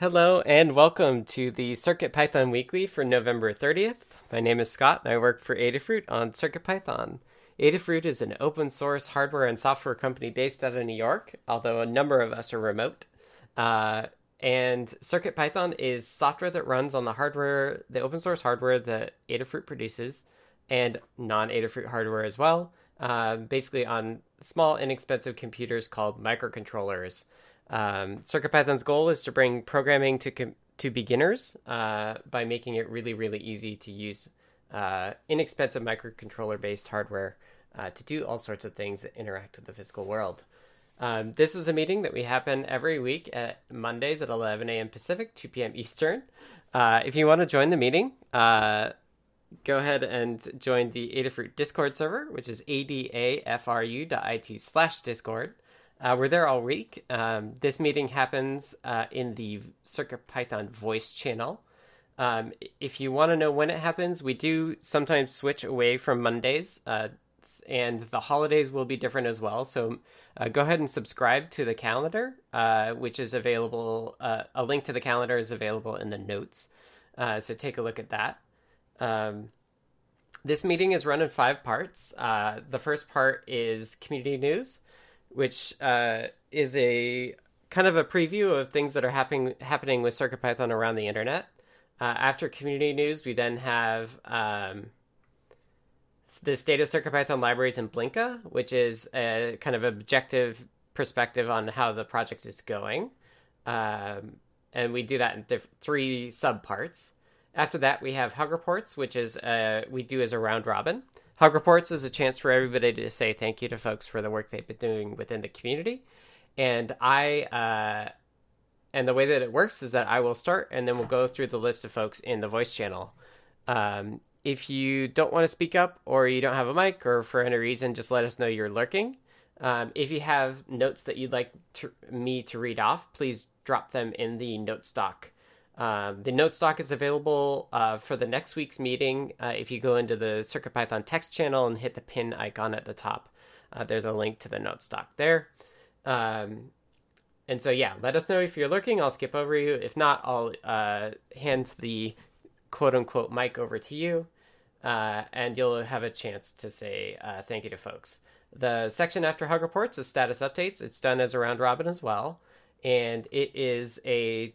Hello and welcome to the CircuitPython Weekly for November 30th. My name is Scott and I work for Adafruit on CircuitPython. Adafruit is an open source hardware and software company based out of New York, although a number of us are remote. Uh, and CircuitPython is software that runs on the hardware, the open source hardware that Adafruit produces, and non Adafruit hardware as well, uh, basically on small, inexpensive computers called microcontrollers. Um, CircuitPython's goal is to bring programming to com- to beginners uh, by making it really, really easy to use uh, inexpensive microcontroller based hardware uh, to do all sorts of things that interact with the physical world. Um, this is a meeting that we happen every week at Mondays at 11 a.m. Pacific, 2 p.m. Eastern. Uh, if you want to join the meeting, uh, go ahead and join the Adafruit Discord server, which is adafru.it slash discord. Uh, we're there all week. Um, this meeting happens uh, in the CircuitPython voice channel. Um, if you want to know when it happens, we do sometimes switch away from Mondays, uh, and the holidays will be different as well. So uh, go ahead and subscribe to the calendar, uh, which is available. Uh, a link to the calendar is available in the notes. so take a look at that. Um, this meeting is run in five parts. the first part is community news which uh, is a kind of a preview of things that are happening happening with CircuitPython around the internet. Uh, after community news, we then have um, the state of CircuitPython libraries in Blinka, which is a kind of objective perspective on how the project is going. Um, and we do that in th- three subparts. After that, we have Hug Reports, which is uh, we do as a round robin. Hug Reports is a chance for everybody to say thank you to folks for the work they've been doing within the community. And I, uh, and the way that it works is that I will start and then we'll go through the list of folks in the voice channel. Um, if you don't want to speak up or you don't have a mic or for any reason, just let us know you're lurking. Um, if you have notes that you'd like to, me to read off, please drop them in the note stock um, the note stock is available uh, for the next week's meeting. Uh, if you go into the CircuitPython text channel and hit the pin icon at the top, uh, there's a link to the note stock there. Um, and so, yeah, let us know if you're lurking. I'll skip over you. If not, I'll uh, hand the quote unquote mic over to you, uh, and you'll have a chance to say uh, thank you to folks. The section after Hug Reports is status updates. It's done as a round robin as well. And it is a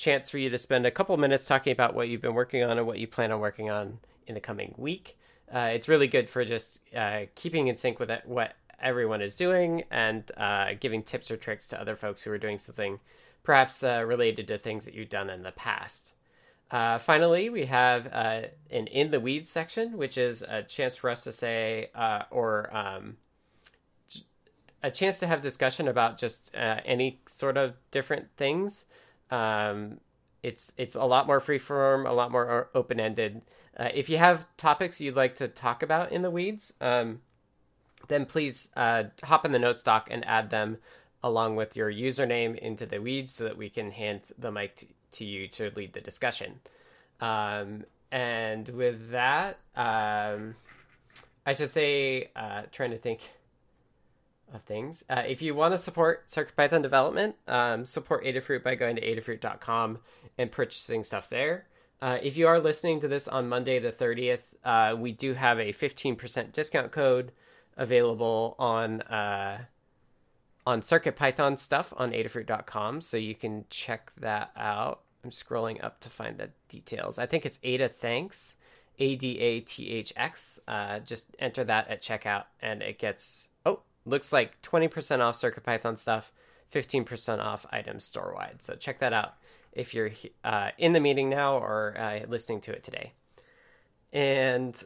chance for you to spend a couple minutes talking about what you've been working on and what you plan on working on in the coming week. Uh, it's really good for just uh, keeping in sync with what everyone is doing and uh, giving tips or tricks to other folks who are doing something perhaps uh, related to things that you've done in the past. Uh, finally, we have uh, an in the weeds section, which is a chance for us to say, or um, a chance to have discussion about just any sort of different things. Um, it's it's a lot more freeform, a lot more open ended. Uh, if you have topics you'd like to talk about in the weeds, um, then please uh, hop in the note stock and add them along with your username into the weeds so that we can hand the mic to, to you to lead the discussion. Um, and with that, um, I should say, uh, trying to think of things. Uh, if you want to support CircuitPython development, um, support Adafruit by going to adafruit.com and purchasing stuff there. Uh, if you are listening to this on Monday the 30th, uh, we do have a 15% discount code available on uh, on CircuitPython stuff on adafruit.com, so you can check that out. I'm scrolling up to find the details. I think it's Ada Thanks, A D A T H X. Uh, just enter that at checkout, and it gets looks like 20% off CircuitPython stuff, 15% off items store wide. So check that out if you're uh, in the meeting now or uh, listening to it today. And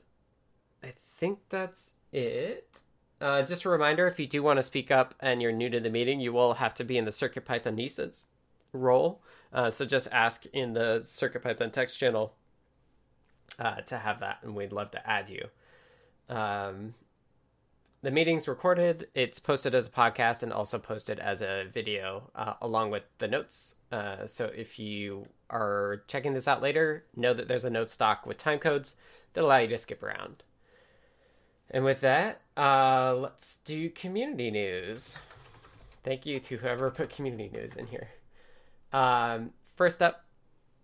I think that's it. Uh, just a reminder if you do want to speak up and you're new to the meeting, you will have to be in the CircuitPythonistas role. Uh, so just ask in the CircuitPython text channel uh, to have that, and we'd love to add you. Um, the meeting's recorded. It's posted as a podcast and also posted as a video uh, along with the notes. Uh, so if you are checking this out later, know that there's a note stock with time codes that allow you to skip around. And with that, uh, let's do community news. Thank you to whoever put community news in here. Um, first up,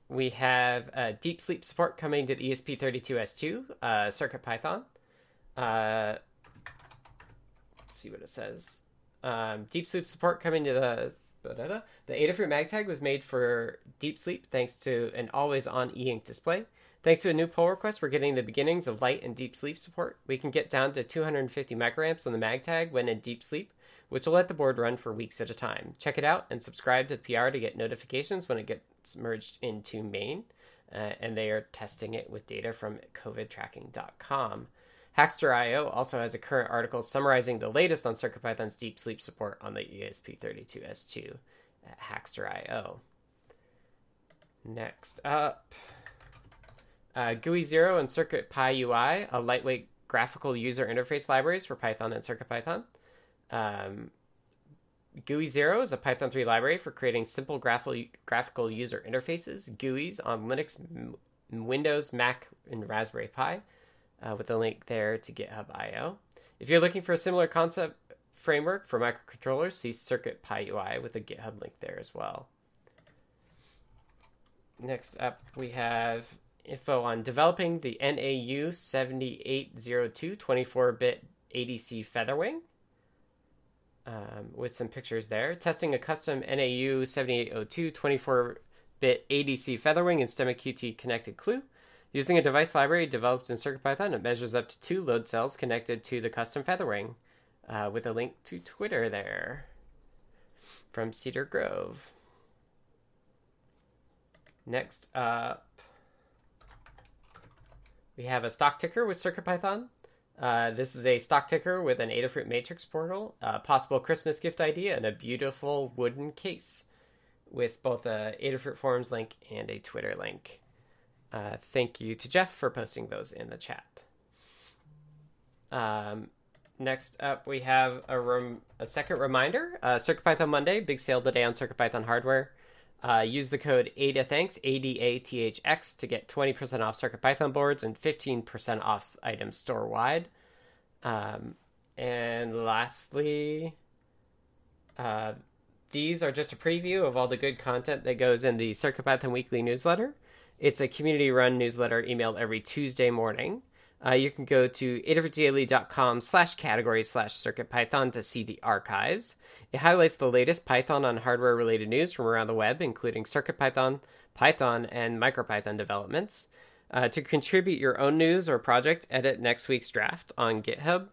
we have uh, deep sleep support coming to the ESP32S2 uh, CircuitPython. Uh, let's see what it says. Um, deep sleep support coming to the the Adafruit MagTag was made for deep sleep thanks to an always-on e-ink display. Thanks to a new pull request, we're getting the beginnings of light and deep sleep support. We can get down to 250 microamps on the MagTag when in deep sleep, which will let the board run for weeks at a time. Check it out and subscribe to the PR to get notifications when it gets merged into main. Uh, and they are testing it with data from covidtracking.com. Hackster.io also has a current article summarizing the latest on CircuitPython's deep sleep support on the ESP32S2 at Hackster.io. Next up, uh, GUI Zero and CircuitPy UI, a lightweight graphical user interface libraries for Python and CircuitPython. Um, GUI Zero is a Python 3 library for creating simple graphical, graphical user interfaces, GUIs, on Linux, Windows, Mac, and Raspberry Pi, uh, with a link there to GitHub IO. If you're looking for a similar concept framework for microcontrollers, see CircuitPy UI with a GitHub link there as well. Next up, we have info on developing the NAU 7802 24 bit ADC Featherwing. Um, with some pictures there. Testing a custom NAU 7802 24 bit ADC Featherwing and STEMMA QT connected clue. Using a device library developed in CircuitPython, it measures up to two load cells connected to the custom Featherwing, uh, with a link to Twitter there from Cedar Grove. Next up, we have a stock ticker with CircuitPython. Uh, this is a stock ticker with an Adafruit Matrix portal, a possible Christmas gift idea, and a beautiful wooden case with both a Adafruit forums link and a Twitter link. Uh, thank you to Jeff for posting those in the chat. Um, next up, we have a, rem- a second reminder: uh, CircuitPython Monday, big sale today on CircuitPython hardware. Uh, use the code ADATHANKS, A-D-A-T-H-X, to get 20% off CircuitPython boards and 15% off items store-wide. Um, and lastly, uh, these are just a preview of all the good content that goes in the CircuitPython Weekly newsletter. It's a community-run newsletter emailed every Tuesday morning. Uh, you can go to adafruitdaily.com slash category slash circuitpython to see the archives. It highlights the latest Python on hardware related news from around the web, including CircuitPython, Python, and MicroPython developments. Uh, to contribute your own news or project, edit next week's draft on GitHub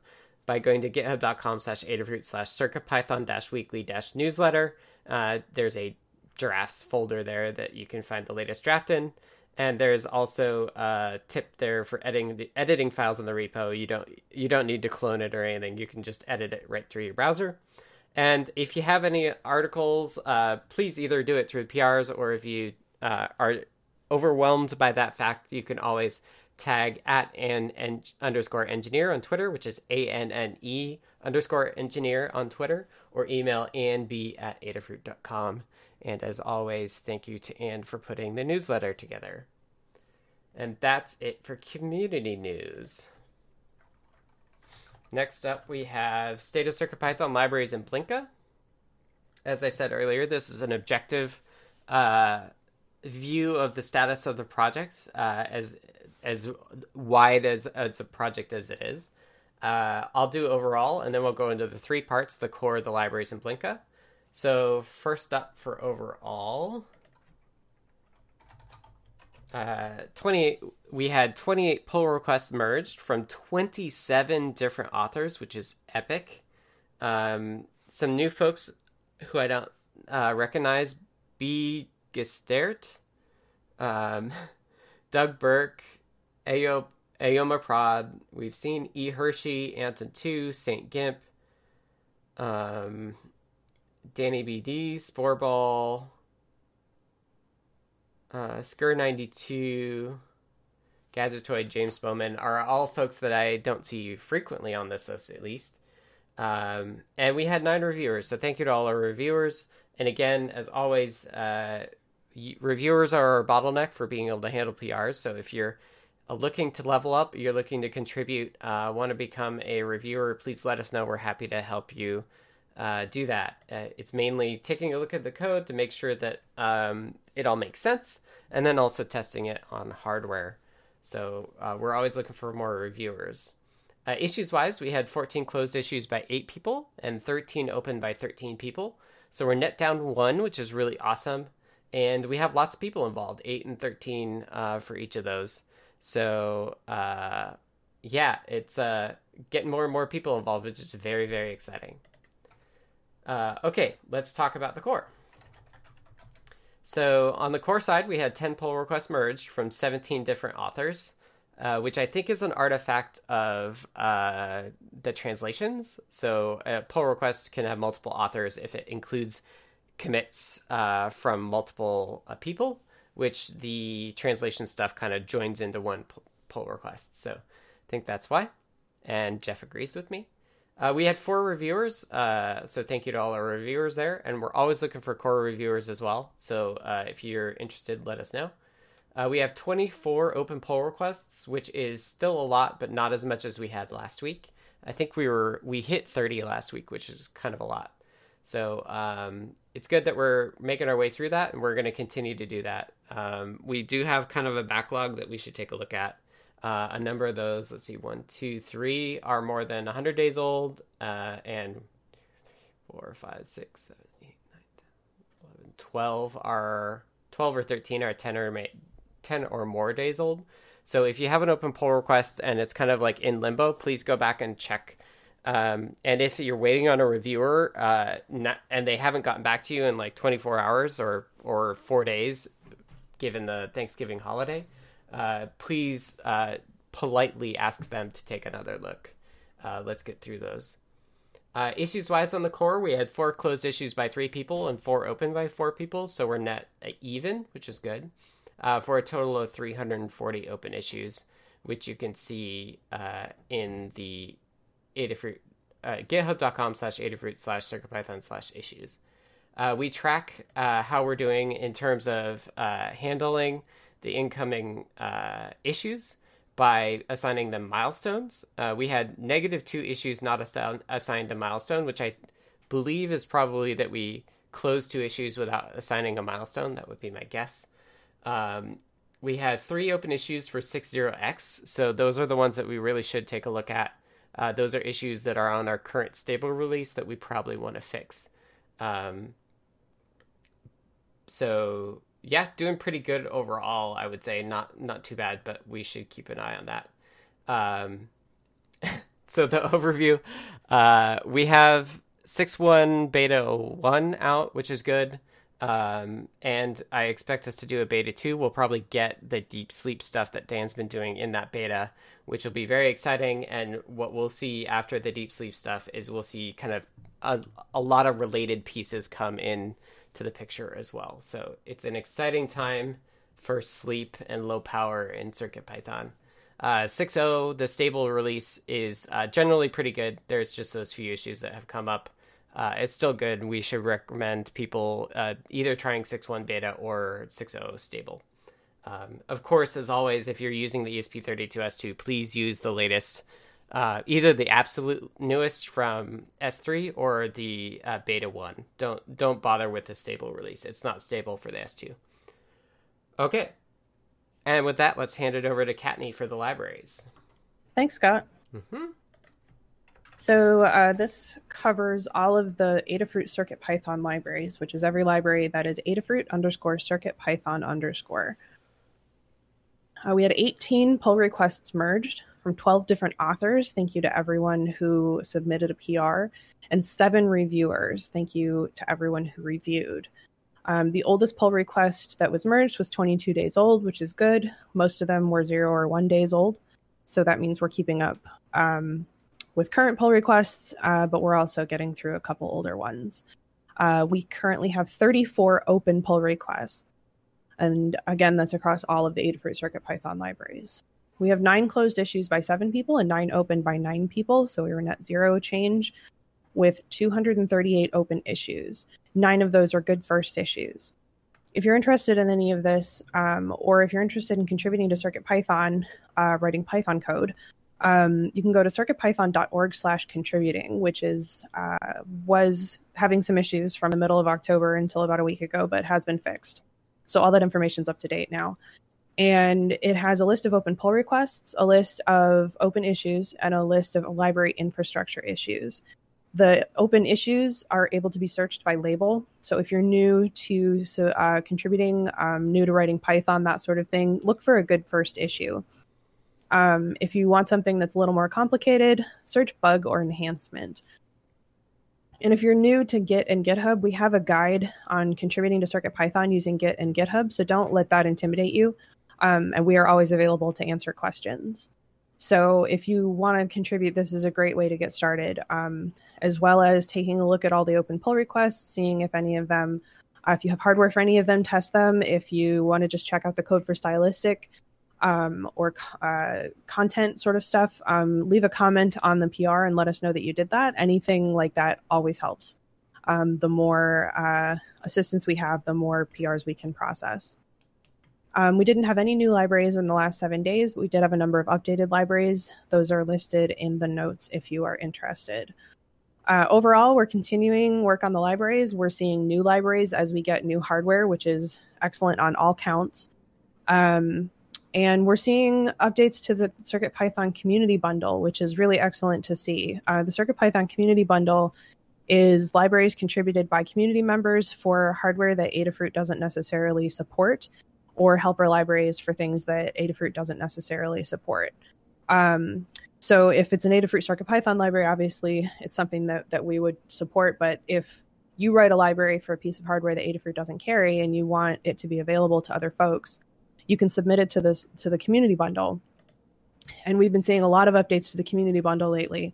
by going to github.com slash adafruit slash circuitpython dash weekly dash newsletter. Uh, there's a drafts folder there that you can find the latest draft in. And there's also a tip there for editing editing files in the repo. You don't you don't need to clone it or anything. You can just edit it right through your browser. And if you have any articles, uh, please either do it through PRs or if you uh, are overwhelmed by that fact, you can always tag at an en- underscore engineer on Twitter, which is A N N E underscore engineer on Twitter, or email anb at adafruit.com. And as always, thank you to Anne for putting the newsletter together. And that's it for community news. Next up, we have State of CircuitPython libraries in Blinka. As I said earlier, this is an objective uh, view of the status of the project, uh, as as wide as as a project as it is. Uh, I'll do overall, and then we'll go into the three parts: the core, the libraries, and Blinka. So first up for overall, uh, 28 we had 28 pull requests merged from 27 different authors which is epic um, some new folks who i don't uh, recognize b gestert um, doug burke Ayo, Ayoma Prod. We've seen E. Hershey, Anton 2, St. Gimp, um, Danny BD, Sporeball, uh, Skur92, Gadgetoid, James Bowman are all folks that I don't see frequently on this list, at least. Um, and we had nine reviewers, so thank you to all our reviewers. And again, as always, uh, reviewers are our bottleneck for being able to handle PRs. So if you're uh, looking to level up, you're looking to contribute, uh, want to become a reviewer, please let us know. We're happy to help you uh, do that. Uh, it's mainly taking a look at the code to make sure that um, it all makes sense, and then also testing it on hardware. So uh, we're always looking for more reviewers. Uh, issues wise, we had 14 closed issues by eight people and 13 open by 13 people. So we're net down one, which is really awesome. And we have lots of people involved, eight and 13 uh, for each of those. So uh, yeah, it's getting more and more people involved, which is very, very exciting. Uh, okay, let's talk about the core. So on the core side, we had 10 pull requests merged from 17 different authors, uh, which I think is an artifact of uh, the translations. So a pull request can have multiple authors if it includes commits uh, from multiple uh, people, which the translation stuff kind of joins into one pull request. So I think that's why. And Jeff agrees with me. Uh, we had four reviewers, uh, so thank you to all our reviewers there. And we're always looking for core reviewers as well. So uh, if you're interested, let us know. Uh, we have 24 open pull requests, which is still a lot, but not as much as we had last week. I think we were we hit 30 last week, which is kind of a lot. So um, it's good that we're making our way through that, and we're going to continue to do that. Um, we do have kind of a backlog that we should take a look at. Uh, a number of those, let's see, one, two, three, are more than 100 days old, uh, and four, five, six, seven, eight, nine, 10, 11, 12 are 12 or 13 are 10 or 10 or more days old. So if you have an open pull request and it's kind of like in limbo, please go back and check. Um, and if you're waiting on a reviewer uh, not, and they haven't gotten back to you in like 24 hours or or four days, given the Thanksgiving holiday, uh, please uh, politely ask them to take another look. Uh, let's get through those. Uh, issues wise on the core, we had four closed issues by three people and four open by four people, so we're net even, which is good, uh, for a total of 340 open issues, which you can see in the Adafruit, github.com slash Adafruit slash CircuitPython slash issues. we track how we're doing in terms of handling the incoming uh, issues by assigning them milestones. Uh, we had negative two issues not assi- assigned a milestone, which I believe is probably that we closed two issues without assigning a milestone. That would be my guess. Um, we had three open issues for 60X, so those are the ones that we really should take a look at. Uh, those are issues that are on our current stable release that we probably want to fix. Um, so yeah, doing pretty good overall. I would say not not too bad, but we should keep an eye on that. Um, so the overview, uh, we have six one beta one out, which is good. Um, and I expect us to do a beta two. We'll probably get the deep sleep stuff that Dan's been doing in that beta, which will be very exciting. And what we'll see after the deep sleep stuff is we'll see kind of a, a lot of related pieces come in to the picture as well. So it's an exciting time for sleep and low power in CircuitPython. Uh, 6.0, the stable release is uh, generally pretty good. There's just those few issues that have come up. Uh, it's still good. We should recommend people uh, either trying 6.1 beta or 6.0 stable. Um, of course, as always, if you're using the ESP32S2, please use the latest uh, either the absolute newest from S3 or the uh, beta one. Don't don't bother with the stable release. It's not stable for the S2. Okay, and with that, let's hand it over to Kattni for the libraries. Thanks, Scott. Mm-hmm. So uh, this covers all of the Adafruit Circuit Python libraries, which is every library that is Adafruit underscore Circuit Python underscore. Uh, we had 18 pull requests merged from 12 different authors. Thank you to everyone who submitted a PR, and seven reviewers. Thank you to everyone who reviewed. Um, the oldest pull request that was merged was 22 days old, which is good. Most of them were zero or one days old. So that means we're keeping up um, with current pull requests, uh, but we're also getting through a couple older ones. Uh, we currently have 34 open pull requests. And again, that's across all of the Adafruit Circuit Python libraries. We have nine closed issues by seven people and nine open by nine people. So we were net zero change with 238 open issues. Nine of those are good first issues. If you're interested in any of this, um, or if you're interested in contributing to Circuit Python, uh, writing Python code, um, you can go to circuitpython.org slash contributing, which is uh, was having some issues from the middle of October until about a week ago, but has been fixed. So all that information's up to date now. And it has a list of open pull requests, a list of open issues, and a list of library infrastructure issues. The open issues are able to be searched by label. So if you're new to so, uh, contributing, um, new to writing Python, that sort of thing, look for a good first issue. Um, if you want something that's a little more complicated, search bug or enhancement. And if you're new to Git and GitHub, we have a guide on contributing to CircuitPython using Git and GitHub. So don't let that intimidate you. Um, and we are always available to answer questions. So if you want to contribute, this is a great way to get started, um, as well as taking a look at all the open pull requests, seeing if any of them, uh, if you have hardware for any of them, test them. If you want to just check out the code for stylistic, um, or uh, content sort of stuff, um, leave a comment on the PR and let us know that you did that. Anything like that always helps. Um, the more uh, assistance we have, the more PRs we can process. Um, we didn't have any new libraries in the last seven days. we did have a number of updated libraries. Those are listed in the notes if you are interested. Uh, overall, we're continuing work on the libraries. We're seeing new libraries as we get new hardware, which is excellent on all counts. Um, and we're seeing updates to the CircuitPython community bundle, which is really excellent to see. Uh, the CircuitPython community bundle is libraries contributed by community members for hardware that Adafruit doesn't necessarily support, or helper libraries for things that Adafruit doesn't necessarily support. Um, so if it's an Adafruit CircuitPython library, obviously it's something that, that we would support. But if you write a library for a piece of hardware that Adafruit doesn't carry and you want it to be available to other folks, you can submit it to this to the community bundle. And we've been seeing a lot of updates to the community bundle lately,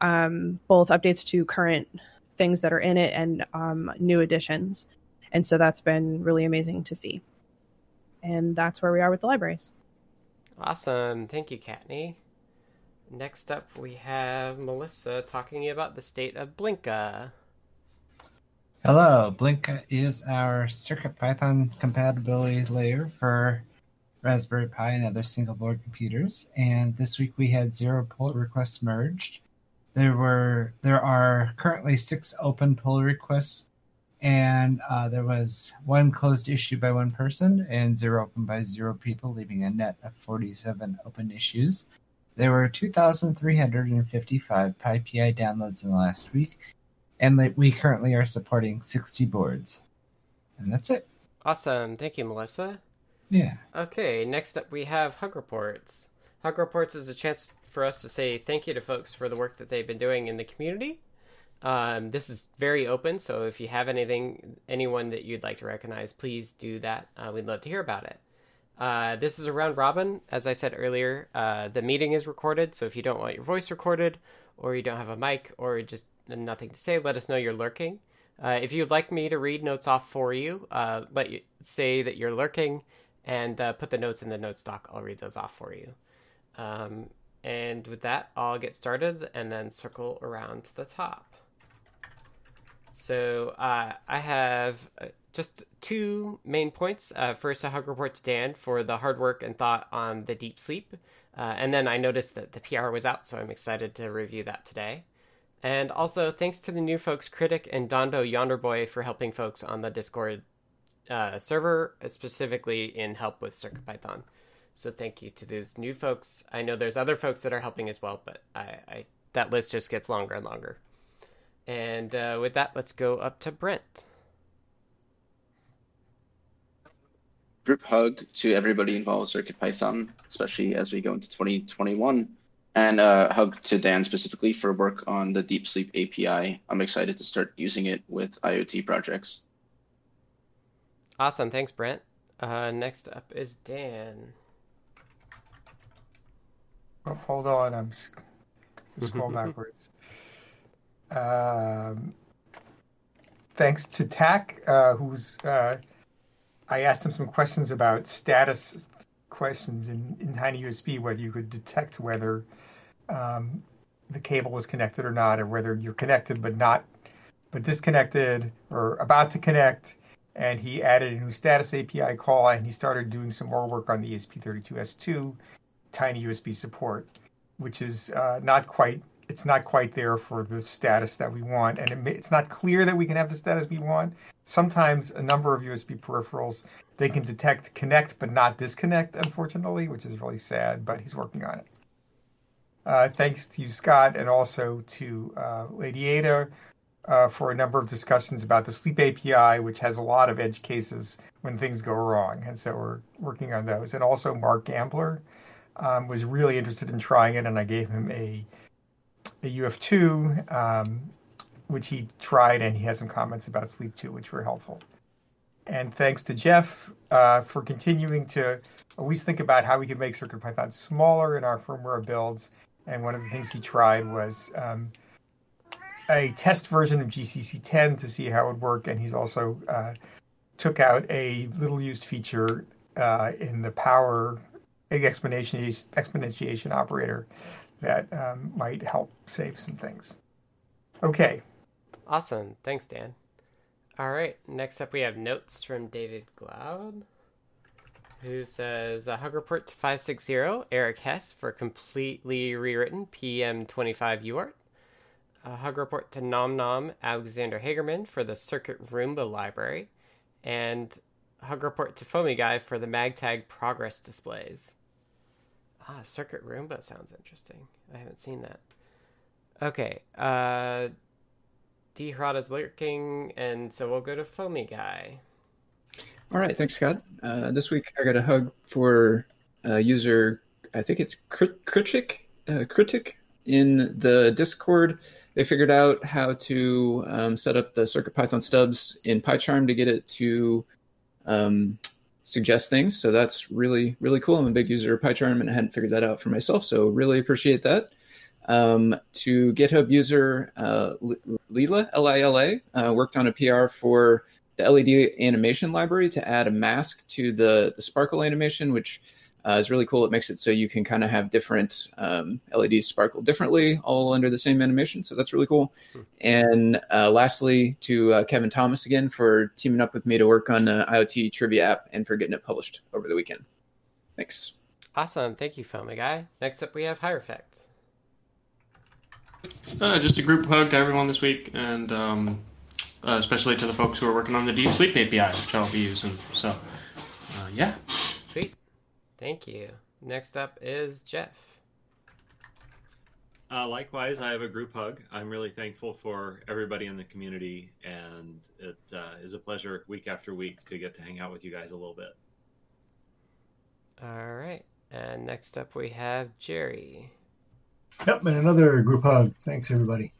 um, both updates to current things that are in it and um, new additions. And so that's been really amazing to see. And that's where we are with the libraries. Awesome. Thank you, Kattni. Next up, we have Melissa talking about the state of Blinka. Hello, Blinka is our CircuitPython compatibility layer for Raspberry Pi and other single board computers. And this week we had zero pull requests merged. There were there are currently six open pull requests, and uh, there was one closed issue by one person and zero open by zero people, leaving a net of 47 open issues. There were 2,355 PyPI downloads in the last week, and we currently are supporting 60 boards. And that's it. Awesome. Thank you, Melissa. Yeah. Okay, next up we have Hug Reports. Hug Reports is a chance for us to say thank you to folks for the work that they've been doing in the community. Um, this is very open, so if you have anything, anyone that you'd like to recognize, please do that. Uh, we'd love to hear about it. Uh, this is a round robin. As I said earlier, uh, the meeting is recorded, so if you don't want your voice recorded, or you don't have a mic, or just nothing to say, let us know you're lurking. Uh, if you'd like me to read notes off for you, uh, let you say that you're lurking and uh, put the notes in the notes doc. I'll read those off for you. Um, and with that, I'll get started and then circle around to the top. So uh, I have uh, just two main points. Uh, first, a hug report to Dan for the hard work and thought on the deep sleep. Uh, and then I noticed that the PR was out, so I'm excited to review that today. And also, thanks to the new folks, Critic and Dondo Yonderboy, for helping folks on the Discord uh, server, specifically in help with CircuitPython. So thank you to those new folks. I know there's other folks that are helping as well, but I, I that list just gets longer and longer. And uh, with that, let's go up to Brent. Group hug to everybody involved with CircuitPython, especially as we go into 2021. And uh, hug to Dan specifically for work on the Deep Sleep API. I'm excited to start using it with IoT projects. Awesome. Thanks, Brent. Uh, next up is Dan. Oh, hold on. I'm scroll backwards. Um, thanks to Tack, uh, who's uh, I asked him some questions about status questions in, in Tiny USB, whether you could detect whether um, the cable was connected or not, or whether you're connected but not, but disconnected or about to connect and he added a new status API call and he started doing some more work on the ESP32S2 tiny USB support. which is uh, not quite it's not quite there for the status that we want, and it may, it's not clear that we can have the status we want. Sometimes a number of USB peripherals they can detect connect but not disconnect, unfortunately, which is really sad. But he's working on it. Uh, thanks to you, Scott, and also to uh, Lady Ada uh, for a number of discussions about the Sleep API, which has a lot of edge cases when things go wrong, and so we're working on those. And also Mark Gamblin um, was really interested in trying it, and I gave him a a UF2, um, which he tried, and he had some comments about Sleep 2, which were helpful. And thanks to Jeff uh, for continuing to always think about how we can make CircuitPython smaller in our firmware builds. And one of the things he tried was um, a test version of GCC 10 to see how it would work. And he's also uh, took out a little used feature uh, in the power exponentiation, exponentiation operator that um, might help save some things. Okay. Awesome. Thanks, Dan. All right. Next up, we have notes from David Glaude, who says a hug report to 560 Eric Hess for completely rewritten PM25 UART. A hug report to Nom Nom Alexander Hagerman for the Circuit Roomba library. And a hug report to Foamy Guy for the MagTag progress displays. Ah, Circuit Roomba sounds interesting. I haven't seen that. Okay. Uh D is lurking, and so we'll go to Foamy Guy. All right, thanks, Scott. Uh, this week I got a hug for uh, user, I think it's Kritik, uh, Kritik in the Discord. They figured out how to um, set up the CircuitPython stubs in PyCharm to get it to um, suggest things. So that's really, really cool. I'm a big user of PyCharm and I hadn't figured that out for myself. So really appreciate that. Um, to GitHub user uh, Lila, L-I-L-A, uh, worked on a PR for the LED animation library to add a mask to the, the sparkle animation, which uh, is really cool. It makes it so you can kind of have different um, LEDs sparkle differently, all under the same animation. So that's really cool. Hmm. And uh, lastly, to uh, Kevin Thomas again for teaming up with me to work on the IoT trivia app and for getting it published over the weekend. Thanks. Awesome. Thank you, Foamy Guy. Next up, we have Hierophect. Uh, just a group hug to everyone this week, and um, uh, especially to the folks who are working on the Deep Sleep API, which I'll be using. So, uh, yeah. Sweet. Thank you. Next up is Jeff. Uh, likewise, I have a group hug. I'm really thankful for everybody in the community, and it uh, is a pleasure week after week to get to hang out with you guys a little bit. All right. And next up, we have Jerry. Yep, and another group hug. Thanks, everybody.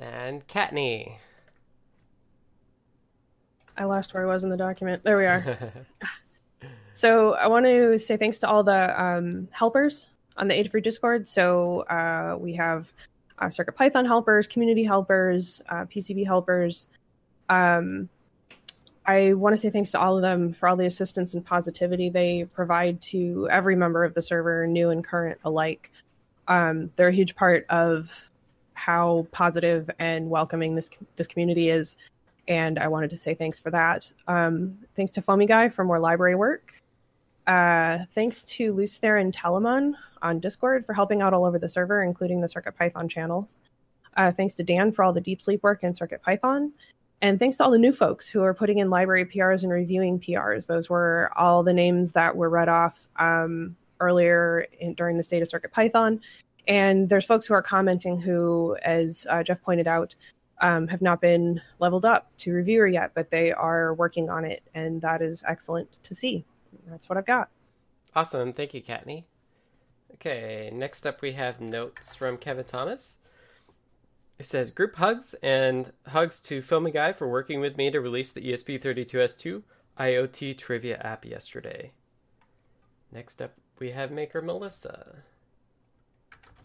And Kattni. I lost where I was in the document. There we are. So I want to say thanks to all the um, helpers on the Adafruit Discord. So uh, we have uh, Circuit Python helpers, community helpers, uh, PCB helpers. Um, I want to say thanks to all of them for all the assistance and positivity they provide to every member of the server, new and current alike. Um, they're a huge part of how positive and welcoming this this community is, and I wanted to say thanks for that. Um, thanks to Foamy Guy for more library work. Uh, thanks to Lucer and Telemon on Discord for helping out all over the server, including the CircuitPython channels. Uh, thanks to Dan for all the deep sleep work in CircuitPython. And thanks to all the new folks who are putting in library PRs and reviewing PRs. Those were all the names that were read off um, earlier in, during the state of CircuitPython. And there's folks who are commenting who, as uh, Jeff pointed out, um, have not been leveled up to reviewer yet, but they are working on it. And that is excellent to see that's what I've got. Awesome. Thank you, Kattni. Okay, next up we have notes from Kevin Thomas. It says group hugs and hugs to Foamy Guy for working with me to release the ESP32S2 IoT trivia app yesterday. Next up we have Maker Melissa.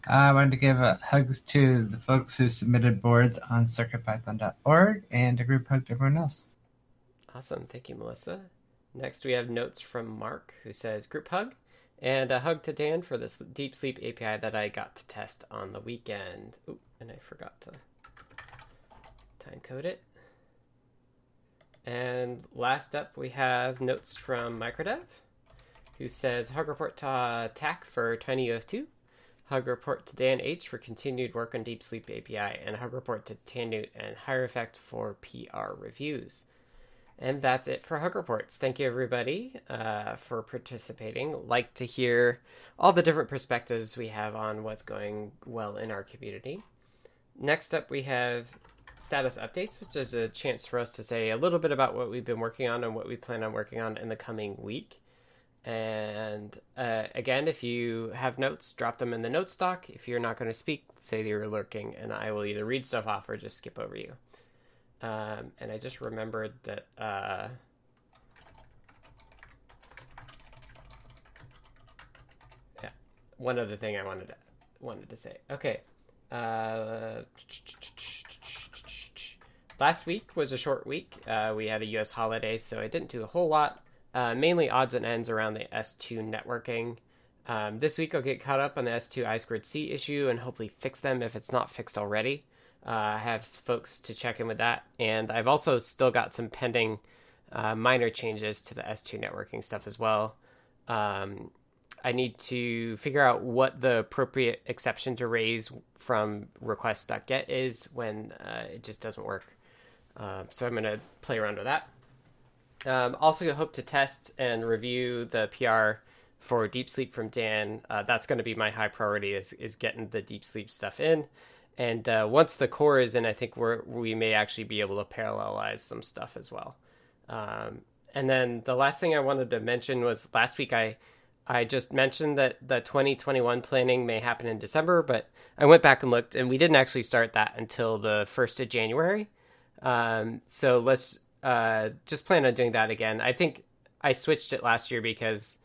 I wanted to give uh, hugs to the folks who submitted boards on circuitpython.org and a group hug to everyone else. Awesome. Thank you, Melissa. Next, we have notes from Mark, who says group hug, and a hug to Dan for this deep sleep API that I got to test on the weekend. And I forgot to time code it. And last up, we have notes from Microdev, who says hug report to uh, TAC for TinyUF2, Hug report to Dan H for continued work on Deep Sleep API, and Hug report to Tannewt and Hierophect for PR reviews. And that's it for Hug Reports. Thank you, everybody, uh, for participating. Like to hear all the different perspectives we have on what's going well in our community. Next up, we have status updates, which is a chance for us to say a little bit about what we've been working on and what we plan on working on in the coming week. And uh, again, if you have notes, drop them in the note stock. If you're not going to speak, say you're lurking, and I will either read stuff off or just skip over you. Um, and I just remembered that. Uh, yeah, one other thing I wanted to wanted to say. Okay. Uh, last week was a short week. Uh, we had a U.S. holiday, so I didn't do a whole lot. Uh, mainly odds and ends around the S2 networking. Um, this week I'll get caught up on the S2 I squared C issue and hopefully fix them if it's not fixed already. Uh, I have folks to check in with that, and I've also still got some pending uh, minor changes to the S2 networking stuff as well. Um, I need to figure out what the appropriate exception to raise from request.get is when uh, it just doesn't work. Uh, so I'm going to play around with that. Um, also, hope to test and review the PR for Deep Sleep from Dan. Uh, that's going to be my high priority is is getting the Deep Sleep stuff in. And uh, once the core is in, I think we're we may actually be able to parallelize some stuff as well. Um, and then the last thing I wanted to mention was last week I I just mentioned that the 2021 planning may happen in December, but I went back and looked, and we didn't actually start that until the first of January. Um, so let's uh, just plan on doing that again. I think I switched it last year because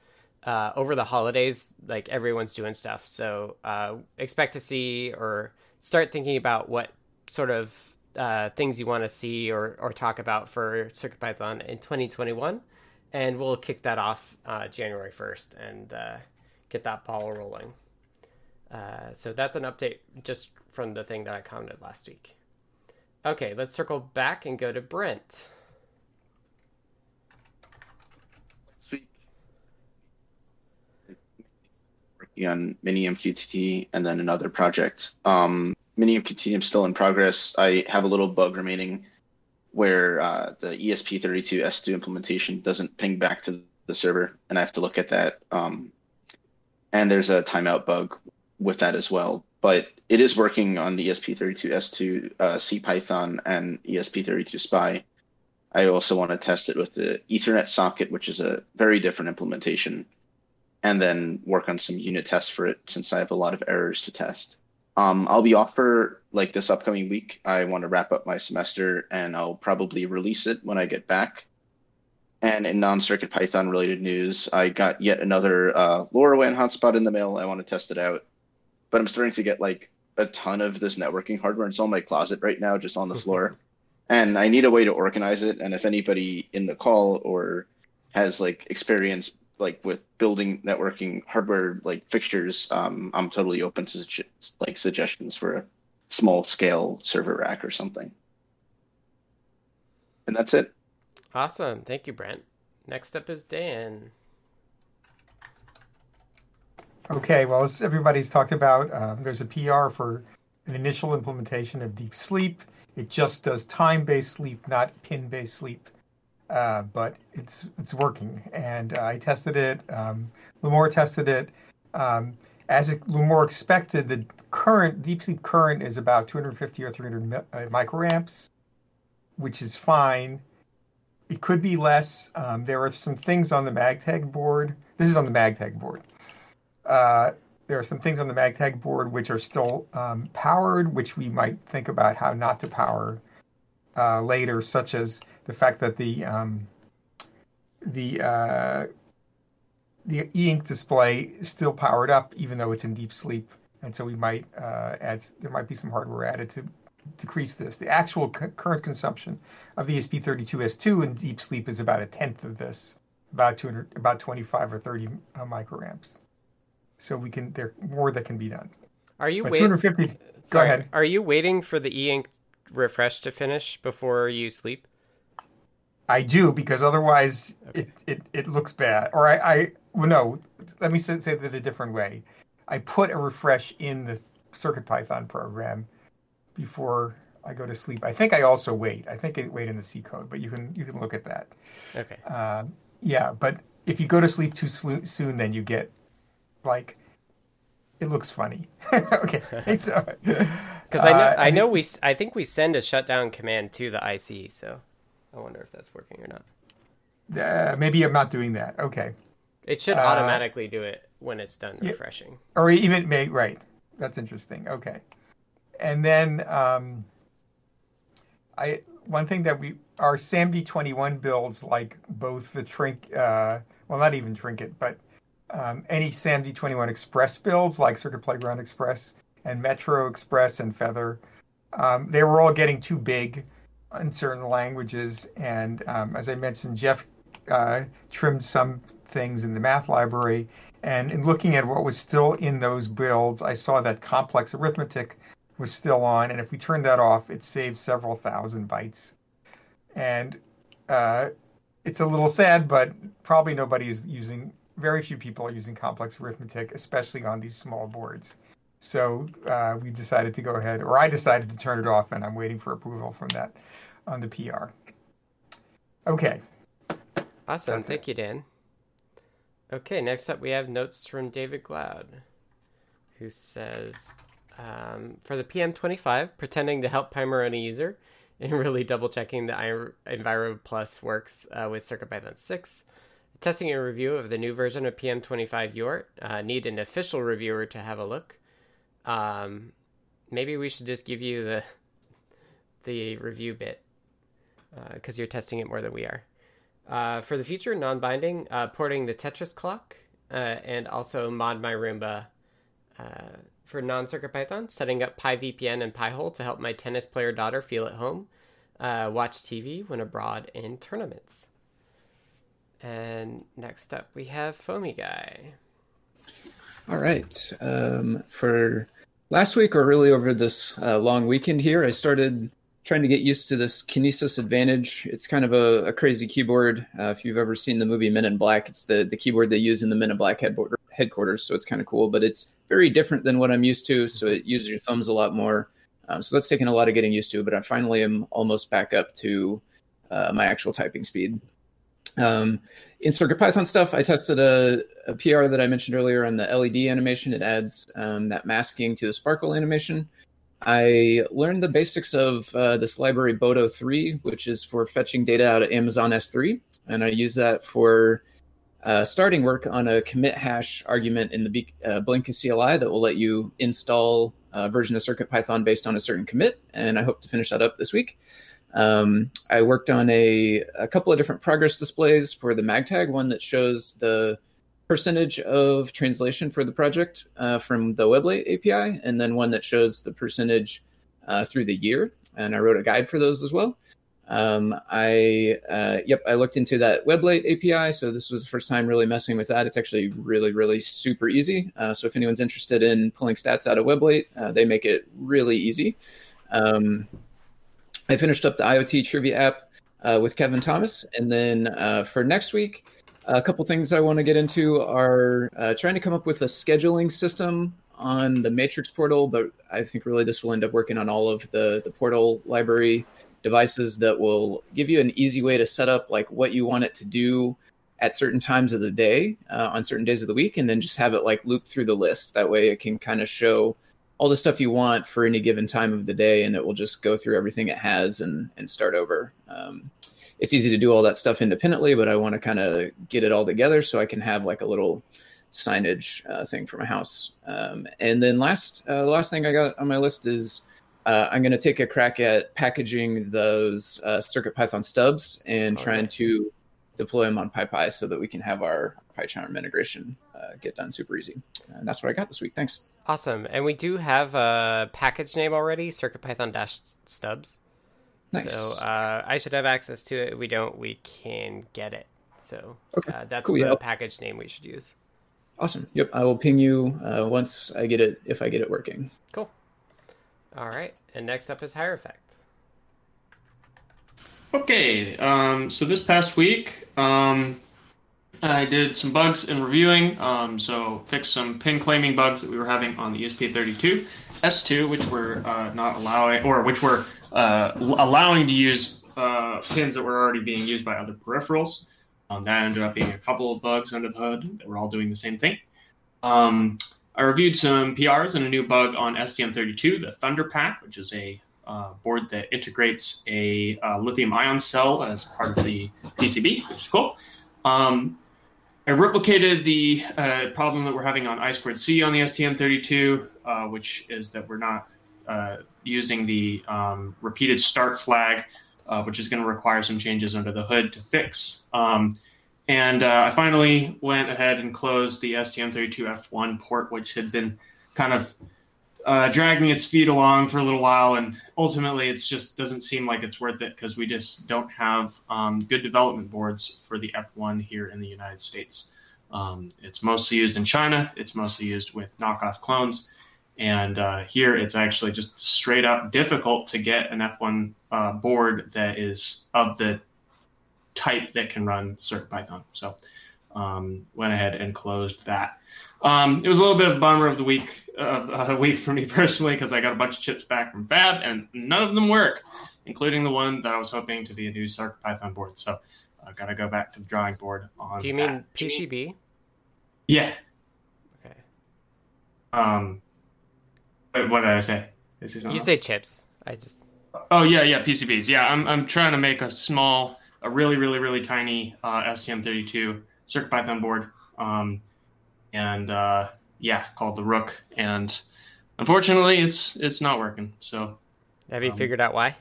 uh, over the holidays, like everyone's doing stuff. So uh, expect to see or start thinking about what sort of uh, things you want to see or, or talk about for CircuitPython in 2021. And we'll kick that off uh, January 1st and uh, get that ball rolling. Uh, so that's an update just from the thing that I commented last week. Okay, let's circle back and go to Brent. Sweet. Working on Mini MQTT and then another project. Um, Mini MQTT is still in progress. I have a little bug remaining where uh, the ESP32 S2 implementation doesn't ping back to the server, and I have to look at that. Um, and there's a timeout bug with that as well. But it is working on the ESP32 S2 uh, CPython and ESP32 SPI. I also want to test it with the Ethernet socket, which is a very different implementation, and then work on some unit tests for it since I have a lot of errors to test. Um, I'll be off for like this upcoming week. I want to wrap up my semester and I'll probably release it when I get back. And in non-circuit Python related news, I got yet another uh, LoRaWAN hotspot in the mail. I want to test it out, but I'm starting to get like a ton of this networking hardware. It's on my closet right now, just on the floor, and I need a way to organize it. And if anybody in the call or has like experience like with building networking hardware like fixtures, um, I'm totally open to like suggestions for a small scale server rack or something. And that's it. Awesome. Thank you, Brent. Next up is Dan. Okay, well, as everybody's talked about, um, there's a PR for an initial implementation of Deep Sleep. It just does time-based sleep, not pin-based sleep, uh, but it's it's working. And uh, I tested it. Um, tested it. Um, as it, expected, the current Deep Sleep current is about 250 or 300 uh, microamps, which is fine. It could be less. Um, there are some things on the MagTag board. This is on the MagTag board. Uh, there are some things on the MagTag board which are still um, powered, which we might think about how not to power uh, later, such as the fact that the um, the uh, the e-ink display is still powered up, even though it's in deep sleep, and so we might uh, add. There might be some hardware added to decrease this. The actual c- current consumption of the ESP32S2 in deep sleep is about a tenth of this, about 200, about 25 or 30 uh, microamps. So we can there more that can be done. Are you But waiting? 250. Go ahead. Are you waiting for the e-ink refresh to finish before you sleep? I do because otherwise it, it, it looks bad. Or I, I well no, let me say, say that a different way. I put a refresh in the CircuitPython program before I go to sleep. I think I also wait. I think I wait in the C code, but you can you can look at that. Okay. Um, yeah, but if you go to sleep too soon, then you get like it looks funny. okay, Because I know uh, I know we I think we send a shutdown command to the IC, so I wonder if that's working or not. uh, maybe I'm not doing that. Okay, It should Uh, automatically do it when it's done yeah. refreshing. or even may right. That's interesting. Okay, and then um, I one thing that we our SAMD21 builds like both the trink uh, well not even trinket but um, any SAMD21 Express builds like Circuit Playground Express and Metro Express and Feather um, they were all getting too big in certain languages and um, as I mentioned Jeff uh, trimmed some things in the math library and in looking at what was still in those builds I saw that complex arithmetic was still on, and if we turn that off, it saves several thousand bytes. And uh, it's a little sad, but probably nobody is using. Very few people are using complex arithmetic, especially on these small boards. So uh, we decided to go ahead, or I decided to turn it off, and I'm waiting for approval from that on the PR. Okay, Awesome, That's thank it. you, Dan. Okay, next up we have notes from David Glaude, who says, um, for the PM25, pretending to help Pimoroni user and really double checking the Enviro Plus works uh, with CircuitPython 6. Testing a review of the new version of PM25 UART. Uh, need an official reviewer to have a look. Um, maybe we should just give you the the review bit because you're testing it more than we are. Uh, for the future, non-binding, uh, porting the Tetris clock, uh, and also mod my Roomba. Uh, for non-circuit Python, setting up PiVPN and Pi-hole to help my tennis player daughter feel at home, uh, watch TV when abroad in tournaments. And next up, we have Foamy Guy. All right. Um, for last week, or really over this uh, long weekend here, I started trying to get used to this Kinesis Advantage. It's kind of a, a crazy keyboard. Uh, if you've ever seen the movie Men in Black, it's the, the keyboard they use in the Men in Black headquarters. So it's kind of cool, but it's very different than what I'm used to. So it uses your thumbs a lot more. Um, so that's taken a lot of getting used to, but I finally am almost back up to uh, my actual typing speed. Um, in CircuitPython stuff, I tested a, a PR that I mentioned earlier on the LED animation. It adds um, that masking to the sparkle animation. I learned the basics of uh, this library Boto3, which is for fetching data out of Amazon S3. And I use that for uh, starting work on a commit hash argument in the B- uh, Blinka CLI that will let you install a version of CircuitPython based on a certain commit. And I hope to finish that up this week. Um, I worked on a, a couple of different progress displays for the MagTag, one that shows the percentage of translation for the project uh, from the Weblate API, and then one that shows the percentage uh, through the year. And I wrote a guide for those as well. Um, I uh, yep, I looked into that Weblate API, so this was the first time really messing with that. It's actually really, really super easy. Uh, so if anyone's interested in pulling stats out of Weblate, uh, they make it really easy. Um, I finished up the IoT trivia app uh, with Kevin Thomas, and then uh, for next week, a couple things I want to get into are uh, trying to come up with a scheduling system on the Matrix portal, but I think really this will end up working on all of the the portal library devices that will give you an easy way to set up like what you want it to do at certain times of the day uh, on certain days of the week, and then just have it like loop through the list. That way, it can kind of show all the stuff you want for any given time of the day, and it will just go through everything it has and and start over. Um, it's easy to do all that stuff independently, but I want to kind of get it all together so I can have like a little signage uh, thing for my house. Um, and then last, uh, the last thing I got on my list is uh, I'm going to take a crack at packaging those uh, CircuitPython stubs and Oh, trying to deploy them on PyPI so that we can have our PyCharm integration uh, get done super easy. And that's what I got this week. Thanks. Awesome. And we do have a package name already, CircuitPython dash stubs. Nice. So uh, I should have access to it. If we don't, we can get it. So Okay, uh, that's cool, the yeah. package name we should use. Awesome. Yep. I will ping you uh, once I get it, if I get it working. Cool. All right. And next up is Hierophect. Okay, um, so this past week, um, I did some bugs in reviewing, um, so fixed some pin claiming bugs that we were having on the ESP32 S2, which were uh, not allowing, or which were uh, allowing to use uh, pins that were already being used by other peripherals. Um, that ended up being a couple of bugs under the hood that were all doing the same thing. Um, I reviewed some PRs and a new bug on STM32, the Thunder Pack, which is a uh, board that integrates a uh, lithium ion cell as part of the PCB, which is cool. Um, I replicated the uh, problem that we're having on I squared C on the STM32, uh, which is that we're not uh, using the um, repeated start flag, uh, which is going to require some changes under the hood to fix. Um, and uh, I finally went ahead and closed the STM32F1 port, which had been kind of uh, dragging its feet along for a little while, and ultimately, it just doesn't seem like it's worth it because we just don't have um, good development boards for the F1 here in the United States. Um, it's mostly used in China. It's mostly used with knockoff clones, and uh, here it's actually just straight up difficult to get an F1 uh, board that is of the type that can run CircuitPython. So um, went ahead and closed that. Um, it was a little bit of a bummer of the week, uh, week for me personally, because I got a bunch of chips back from Fab, and none of them work, including the one that I was hoping to be a new CircuitPython board. So I got to go back to the drawing board on. Do you that. mean PCB? Yeah. Okay. Um. What what did I say? Did I say You say chips. I just Oh yeah, yeah, PCBs. Yeah, I'm I'm trying to make a small, a really really really tiny uh, STM32 CircuitPython board, um, and uh, yeah, called the Rook, and unfortunately, it's it's not working. So have you Um, figured out why?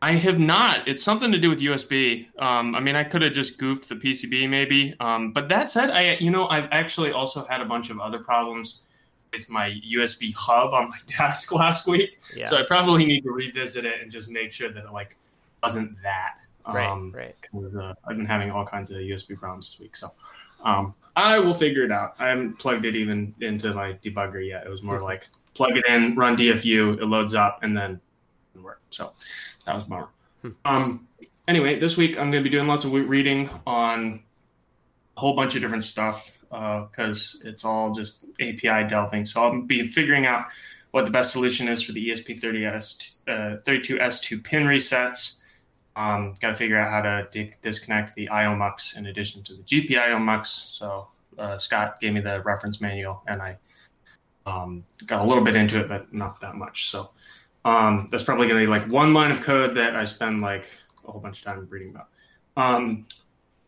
I have not. It's something to do with USB. Um, I mean, I could have just goofed the PCB maybe. Um, but that said, I you know I've actually also had a bunch of other problems with my USB hub on my desk last week. Yeah. So I probably need to revisit it and just make sure that it like wasn't that. right. Um, right. uh, I've been having all kinds of USB problems this week, so um, I will figure it out. I haven't plugged it even into my debugger yet. It was more like plug it in, run DFU, it loads up, and then it work. So that was bummer. Hmm. Um, anyway, this week I'm going to be doing lots of reading on a whole bunch of different stuff because it's all just API delving. So I'll be figuring out what the best solution is for the E ESP30S, uh, 32S2 pin resets. Um, Got to figure out how to di- disconnect the IO mux in addition to the GPIO mux. So uh, Scott gave me the reference manual, and I um, got a little bit into it, but not that much. So um, that's probably going to be like one line of code that I spend like a whole bunch of time reading about. Um,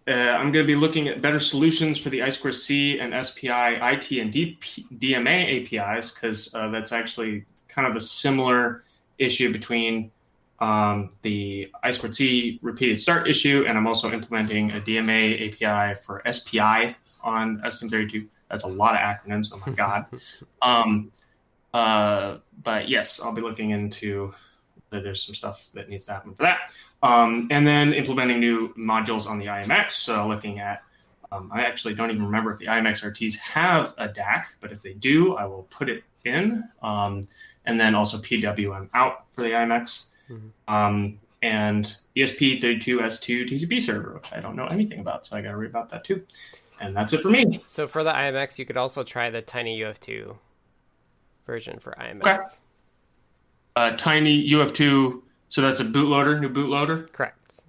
uh, I'm going to be looking at better solutions for the I2C and SPI IT and DP, DMA APIs because uh, that's actually kind of a similar issue between um, the I2C repeated start issue, and I'm also implementing a DMA API for SPI on STM32. That's a lot of acronyms. Oh my god. um, uh, but yes, I'll be looking into that there's some stuff that needs to happen for that. Um, and then implementing new modules on the IMX. So looking at, um, I actually don't even remember if the IMX RTs have a DAC, but if they do, I will put it in. Um, and then also PWM out for the IMX. Mhm. Um, and E ESP32S2 TCP server, which I don't know anything about. So I got to read about that too. And that's it for me. So for the IMX, you could also try the Tiny UF2 version for IMX. Okay. Uh, tiny UF2. So that's a bootloader, new bootloader Correct.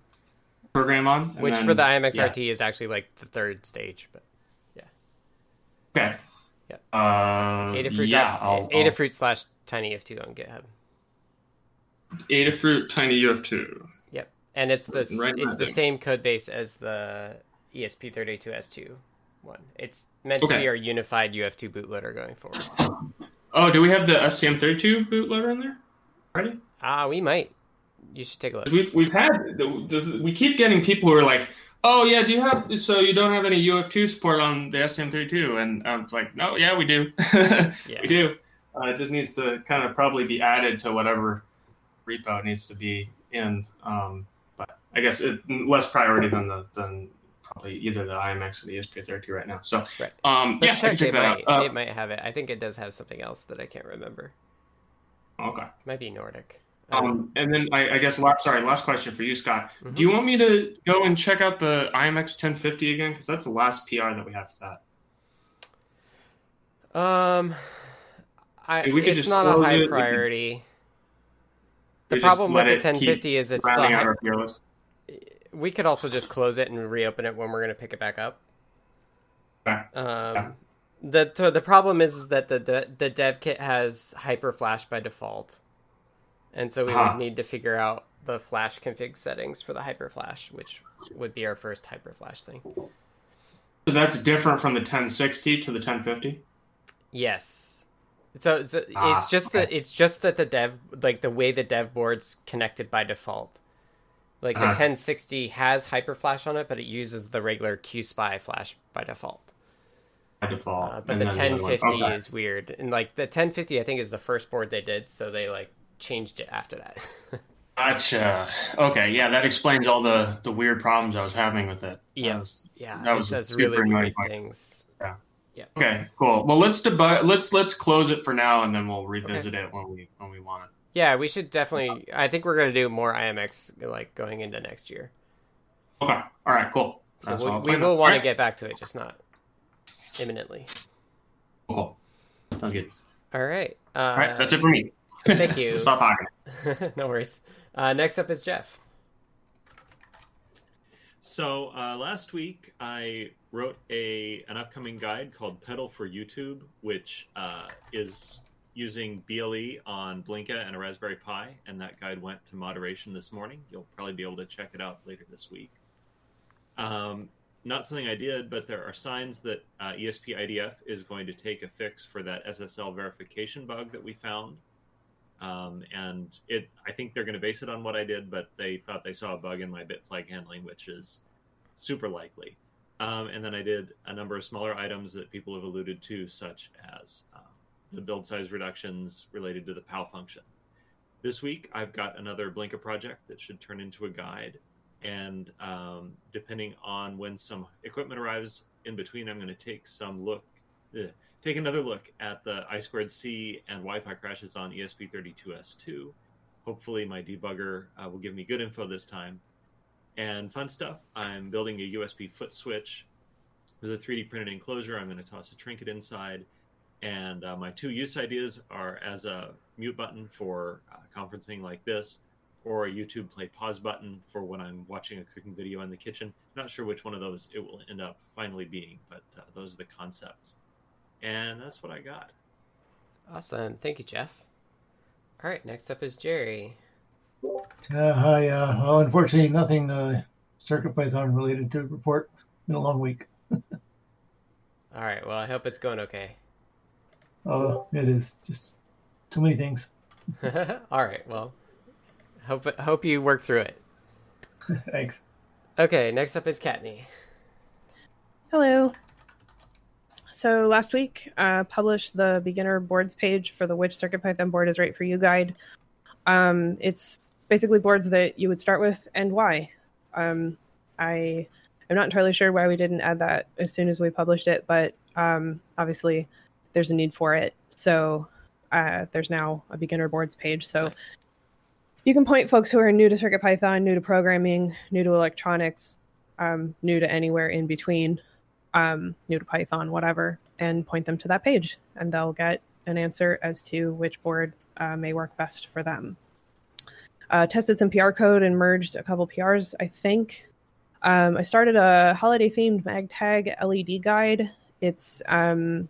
program on. Which then- for the IMX yeah. RT is actually like the third stage, but yeah. Okay. Yeah. Uh, Adafruit. yeah, I'll, I'll, Adafruit slash Tiny UF2 on GitHub. Adafruit Tiny UF2. Yep, and it's the right it's the thing. same code base as the E ESP32S2 one. It's meant to be our unified UF2 bootloader going forward. Oh, do we have the STM32 bootloader in there already? Ah, we might. You should take a look. We've we've had the, the, we keep getting people who are like, oh yeah, do you have so you don't have any UF2 support on the STM32? And I was like, no, yeah, we do, Yeah. we do. Uh, it just needs to kind of probably be added to whatever repo needs to be in. Um, but I guess it, less priority than the than probably either the IMX or the ESP32 right now. So Right. um, yeah, check, check it that might, out. Uh, it might have it. I think it does have something else that I can't remember. okay. Might be Nordic. Um, and then I, I guess last sorry, last question for you, Scott. Mhm. Do you want me to go and check out the IMX 1050 again? Because that's the last PR that we have for that. Um, I, we could it's just not a high it, priority. The problem with the 1050 is it's the out hy- our we could also just close it and reopen it when we're going to pick it back up. Okay. Um, the so the problem is that the, the the dev kit has hyper flash by default, and so we Huh. would need to figure out the flash config settings for the hyper flash, which would be our first hyper flash thing. So that's different from the 1060 to the 1050. Yes. So, so Ah, it's just that it's just that the dev like the way the dev board's connected by default. Like the Uh-huh. 1060 has hyper flash on it, but it uses the regular QSPI flash by default. By default. Uh, but the then other 1050 okay. is weird, and like the 1050, I think is the first board they did, so they like changed it after that. Gotcha. Okay, yeah, that explains all the the weird problems I was having with it. Yeah. That was- yeah, That was it does really weird things. Okay, cool. Well, let's debu- let's let's close it for now, and then we'll revisit it when we when we want it. Yeah, we should definitely. I think we're gonna do more IMX like going into next year. Okay. All right. Cool. So That's we, we will want to get back to it, just not imminently. Cool. Sounds good. All right. Uh, All right. That's it for me. Thank you. Stop talking. no worries. Uh, next up is Jeff. So uh, last week I wrote a an upcoming guide called Pedal for YouTube, which uh, is using BLE on Blinka and a Raspberry Pi, and that guide went to moderation this morning. You'll probably be able to check it out later this week. Um, not something I did, but there are signs that uh, ESP IDF is going to take a fix for that SSL verification bug that we found. Um, and it, I think they're going to base it on what I did, but they thought they saw a bug in my bit flag handling, which is super likely. Um, and then I did a number of smaller items that people have alluded to, such as um, the build size reductions related to the POW function. This week, I've got another Blinka project that should turn into a guide. And um, depending on when some equipment arrives in between, I'm going to take some look, eh, take another look at the I squared C and Wi-Fi crashes on E ESP32S2. Hopefully, my debugger uh, will give me good info this time. And fun stuff. I'm building a USB foot switch with a 3D printed enclosure. I'm going to toss a trinket inside. And uh, my two use ideas are as a mute button for uh, conferencing like this, or a YouTube play pause button for when I'm watching a cooking video in the kitchen. Not sure which one of those it will end up finally being, but uh, those are the concepts. And that's what I got. Awesome. Thank you, Jeff. All right. Next up is Jerry. Uh, hi. Uh, well, unfortunately, nothing uh, CircuitPython related to report. Been a long week. All right. Well, I hope it's going okay. Uh, it is just too many things. All right. Well, hope hope you work through it. Thanks. Okay. Next up is Kattni. Hello. So last week, uh, published the beginner boards page for the which CircuitPython board is right for you guide. Um, it's basically boards that you would start with and why. Um, I am not entirely sure why we didn't add that as soon as we published it, but um, obviously there's a need for it. So uh, there's now a beginner boards page. So you can point folks who are new to CircuitPython, new to programming, new to electronics, um, new to anywhere in between um, new to Python, whatever, and point them to that page, and they'll get an answer as to which board uh, may work best for them. Uh, tested some PR code and merged a couple PRs, I think. Um, I started a holiday themed MagTag LED guide. It's um,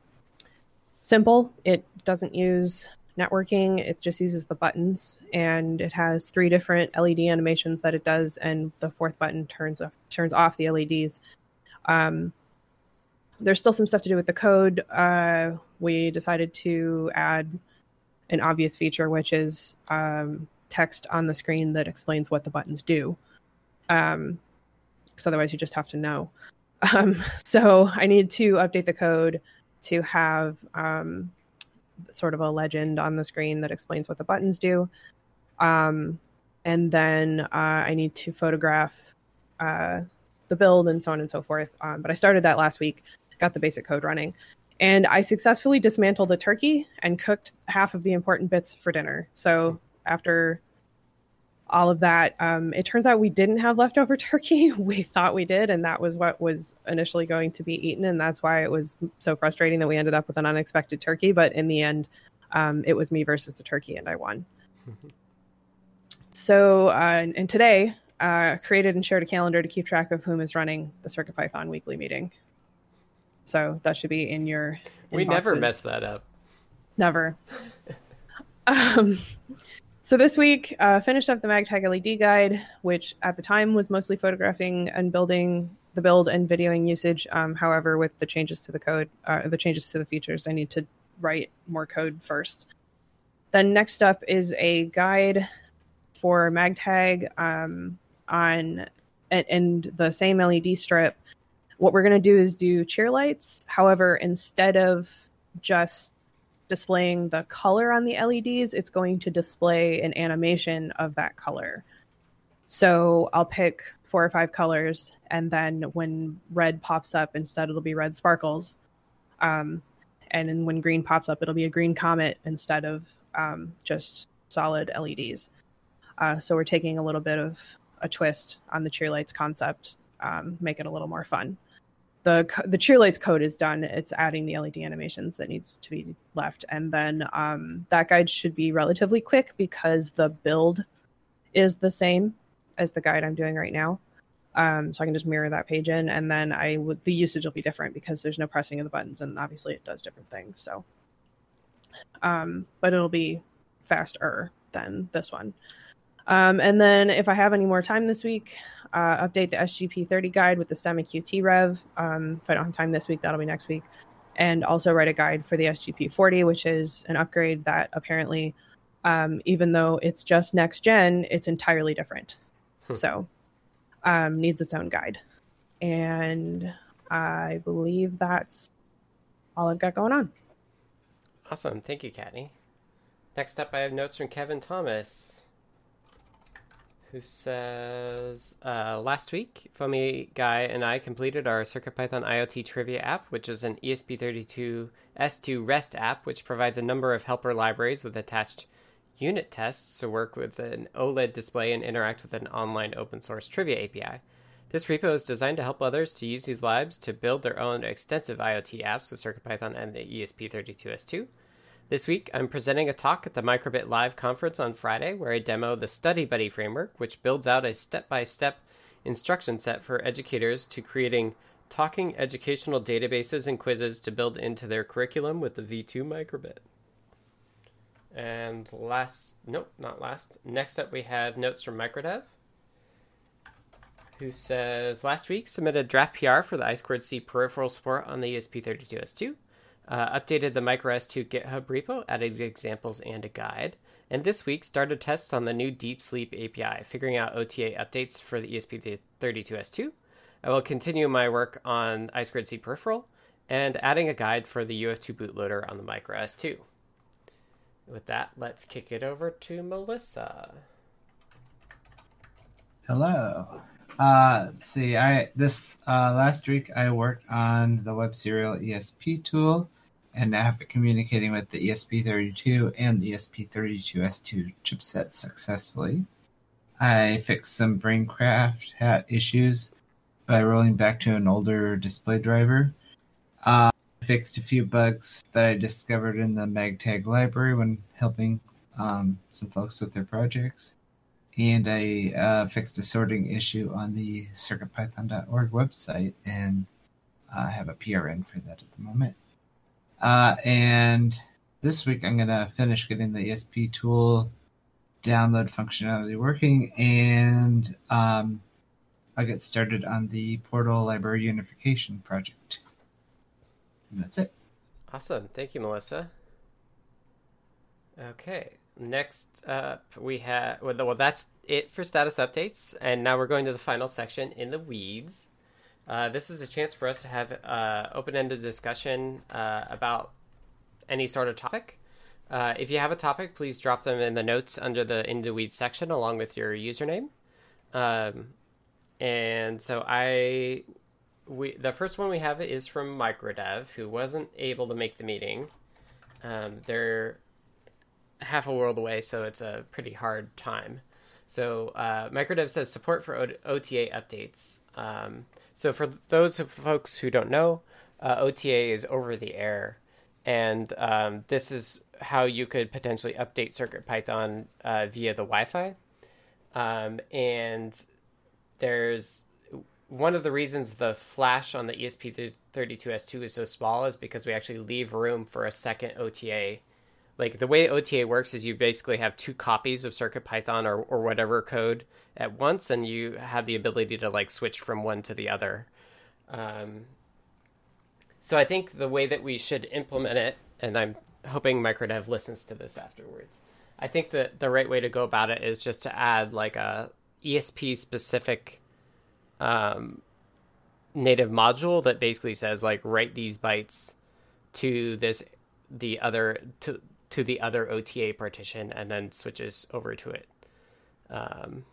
simple, it doesn't use networking, it just uses the buttons, and it has three different LED animations that it does, and the fourth button turns off, turns off the LEDs. Um, there's still some stuff to do with the code. Uh, we decided to add an obvious feature, which is um, text on the screen that explains what the buttons do. Um, because otherwise, you just have to know. Um, so I need to update the code to have um, sort of a legend on the screen that explains what the buttons do. Um, and then uh, I need to photograph uh, the build and so on and so forth. Um, but I started that last week got the basic code running. And I successfully dismantled a turkey and cooked half of the important bits for dinner. So after all of that. Um, it turns out we didn't have leftover turkey. We thought we did, and that was what was initially going to be eaten, and that's why it was so frustrating that we ended up with an unexpected turkey. But in the end, um, it was me versus the turkey, and I won. so, uh, and today, uh, created and shared a calendar to keep track of whom is running the Circuit Python weekly meeting. So that should be in your. We never mess that up. Never. um, so this week, uh, finished up the MagTag LED guide, which at the time was mostly photographing and building the build and videoing usage. Um, however, with the changes to the code, uh, the changes to the features, I need to write more code first. Then next up is a guide for MagTag um, on and, and the same LED strip. What we're going to do is do cheer lights. However, instead of just displaying the color on the LEDs, it's going to display an animation of that color. So I'll pick four or five colors, and then when red pops up, instead it'll be red sparkles. Um, and then when green pops up, it'll be a green comet instead of um, just solid LEDs. Uh, so we're taking a little bit of a twist on the cheer lights concept, um, make it a little more fun the the cheer lights code is done. It's adding the led animations that needs to be left. And then um, that guide should be relatively quick because the build is the same as the guide i'm doing right now. Um, so i can just mirror that page in. And then i would the usage will be different because there's no pressing of the buttons and obviously it does different things. So um, but it'll be faster than this one. Um, and then if I have any more time this week, uh, update the SGP 30 guide with the STEMMA QT rev. Um, if I don't have time this week, that'll be next week. And also write a guide for the SGP 40, which is an upgrade that apparently, um, even though it's just next gen, it's entirely different. Hmm. So um, needs its own guide. And I believe that's all I've got going on. Awesome. Thank you, Kattni. Next up, I have notes from Kevin Thomas, who says uh, Last week, Foamy Guy and I completed our CircuitPython IoT Trivia app, which is an E ESP32S2 REST app, which provides a number of helper libraries with attached unit tests to work with an OLED display and interact with an online open source trivia API. This repo is designed to help others to use these labs to build their own extensive IoT apps with CircuitPython and the E ESP32S2. This week, I'm presenting a talk at the Microbit Live conference on Friday where I demo the Study Buddy framework, which builds out a step by step instruction set for educators to creating talking educational databases and quizzes to build into their curriculum with the V2 Microbit. And last, nope, not last. Next up, we have notes from Microdev, who says last week submitted draft PR for the I2C peripheral support on the E ESP32S2 uh, updated the MicroS2 GitHub repo, added examples and a guide, and this week started tests on the new Deep Sleep API, figuring out OTA updates for the E ESP32S2. I will continue my work on I2C peripheral and adding a guide for the UF2 bootloader on the MicroS2. With that, let's kick it over to Melissa. Hello. Uh, see, I this uh, last week I worked on the Web Serial ESP tool, and now have it communicating with the E ESP32 and the E ESP32S2 chipset successfully. I fixed some Braincraft hat issues by rolling back to an older display driver. Uh, I fixed a few bugs that I discovered in the MagTag library when helping um, some folks with their projects and I uh, fixed a sorting issue on the CircuitPython.org website and uh, have a PRN for that at the moment. Uh, and this week I'm going to finish getting the ESP tool download functionality working, and um, I'll get started on the Portal Library Unification project. And that's it. Awesome. Thank you, Melissa. Okay. Next up, we have well, well, that's it for status updates, and now we're going to the final section in the weeds. Uh, this is a chance for us to have uh, open-ended discussion uh, about any sort of topic. Uh, if you have a topic, please drop them in the notes under the in the weeds section along with your username. Um, and so I, we the first one we have is from Microdev, who wasn't able to make the meeting. Um, they're half a world away, so it's a pretty hard time. So uh, Microdev says support for o- OTA updates. Um, so for those folks who don't know, uh, OTA is over the air, and um, this is how you could potentially update CircuitPython uh, via the Wi-Fi. Um, and there's one of the reasons the flash on the ESP32S2 is so small is because we actually leave room for a second OTA. Like the way OTA works is you basically have two copies of CircuitPython or, or whatever code at once, and you have the ability to like switch from one to the other. Um, so I think the way that we should implement it, and I'm hoping Microdev listens to this afterwards. I think that the right way to go about it is just to add like a ESP specific um, native module that basically says like write these bytes to this the other to to the other OTA partition and then switches over to it. Um,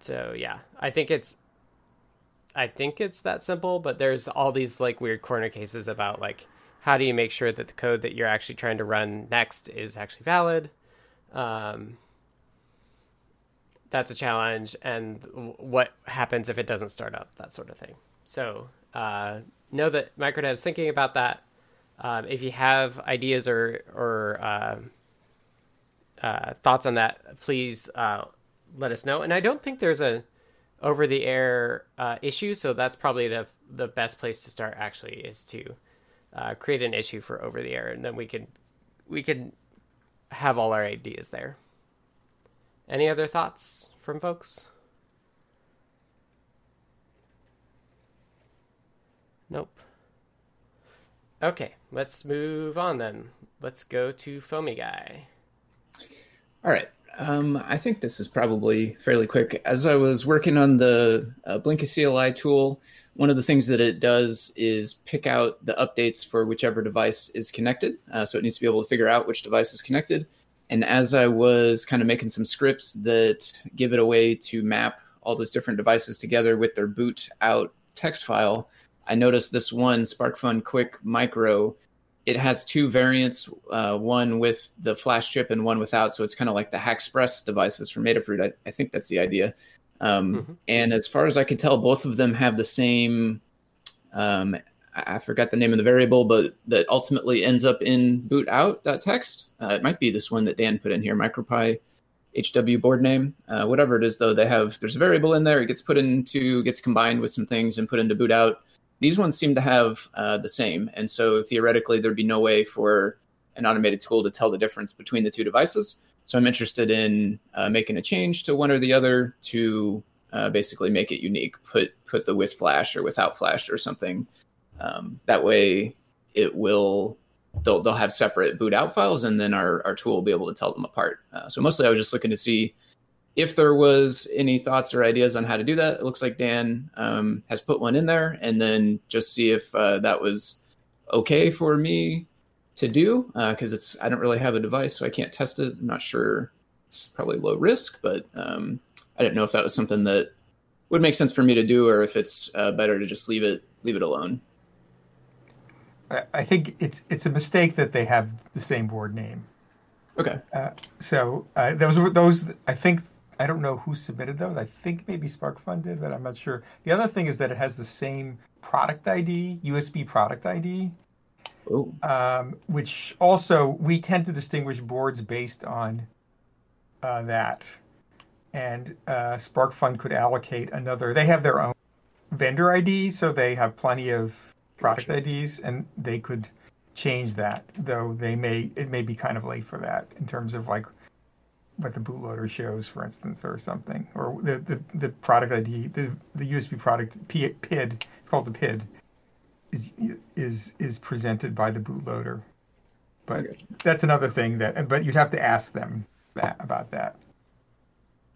so yeah, I think it's I think it's that simple, but there's all these like weird corner cases about like how do you make sure that the code that you're actually trying to run next is actually valid. Um, that's a challenge, and what happens if it doesn't start up, that sort of thing. So uh, know that Microdev is thinking about that. Um, if you have ideas or or uh, uh, thoughts on that, please uh, let us know. And I don't think there's a over the air uh, issue, so that's probably the the best place to start. Actually, is to uh, create an issue for over the air, and then we can we could have all our ideas there. Any other thoughts from folks? Nope. Okay, let's move on then. Let's go to Foamy Guy. All right. Um, I think this is probably fairly quick. As I was working on the uh, Blinka CLI tool, one of the things that it does is pick out the updates for whichever device is connected. Uh, so it needs to be able to figure out which device is connected. And as I was kind of making some scripts that give it a way to map all those different devices together with their boot out text file, I noticed this one SparkFun Qwiic Micro. It has two variants, uh, one with the flash chip and one without. So it's kind of like the Haxpress devices from Adafruit. I, I think that's the idea. Um, mm-hmm. And as far as I can tell, both of them have the same. Um, I forgot the name of the variable, but that ultimately ends up in boot out that text. Uh, it might be this one that Dan put in here, MicroPy HW board name, uh, whatever it is. Though they have there's a variable in there. It gets put into gets combined with some things and put into boot out. These ones seem to have uh, the same, and so theoretically there'd be no way for an automated tool to tell the difference between the two devices. So I'm interested in uh, making a change to one or the other to uh, basically make it unique. Put put the with flash or without flash or something. Um, that way, it will they'll they'll have separate boot out files, and then our our tool will be able to tell them apart. Uh, so mostly, I was just looking to see if there was any thoughts or ideas on how to do that. It looks like Dan um, has put one in there, and then just see if uh, that was okay for me to do because uh, it's I don't really have a device, so I can't test it. I'm not sure. It's probably low risk, but um, I didn't know if that was something that would make sense for me to do, or if it's uh, better to just leave it leave it alone. I think it's it's a mistake that they have the same board name. Okay. Uh, so uh, those those I think I don't know who submitted those. I think maybe SparkFun did, but I'm not sure. The other thing is that it has the same product ID, USB product ID, um, which also we tend to distinguish boards based on uh, that. And uh, SparkFun could allocate another. They have their own vendor ID, so they have plenty of product gotcha. IDs, and they could change that. Though they may, it may be kind of late for that in terms of like what the bootloader shows, for instance, or something, or the the, the product ID, the the USB product PID. It's called the PID is is is presented by the bootloader. But that's another thing that. But you'd have to ask them that about that.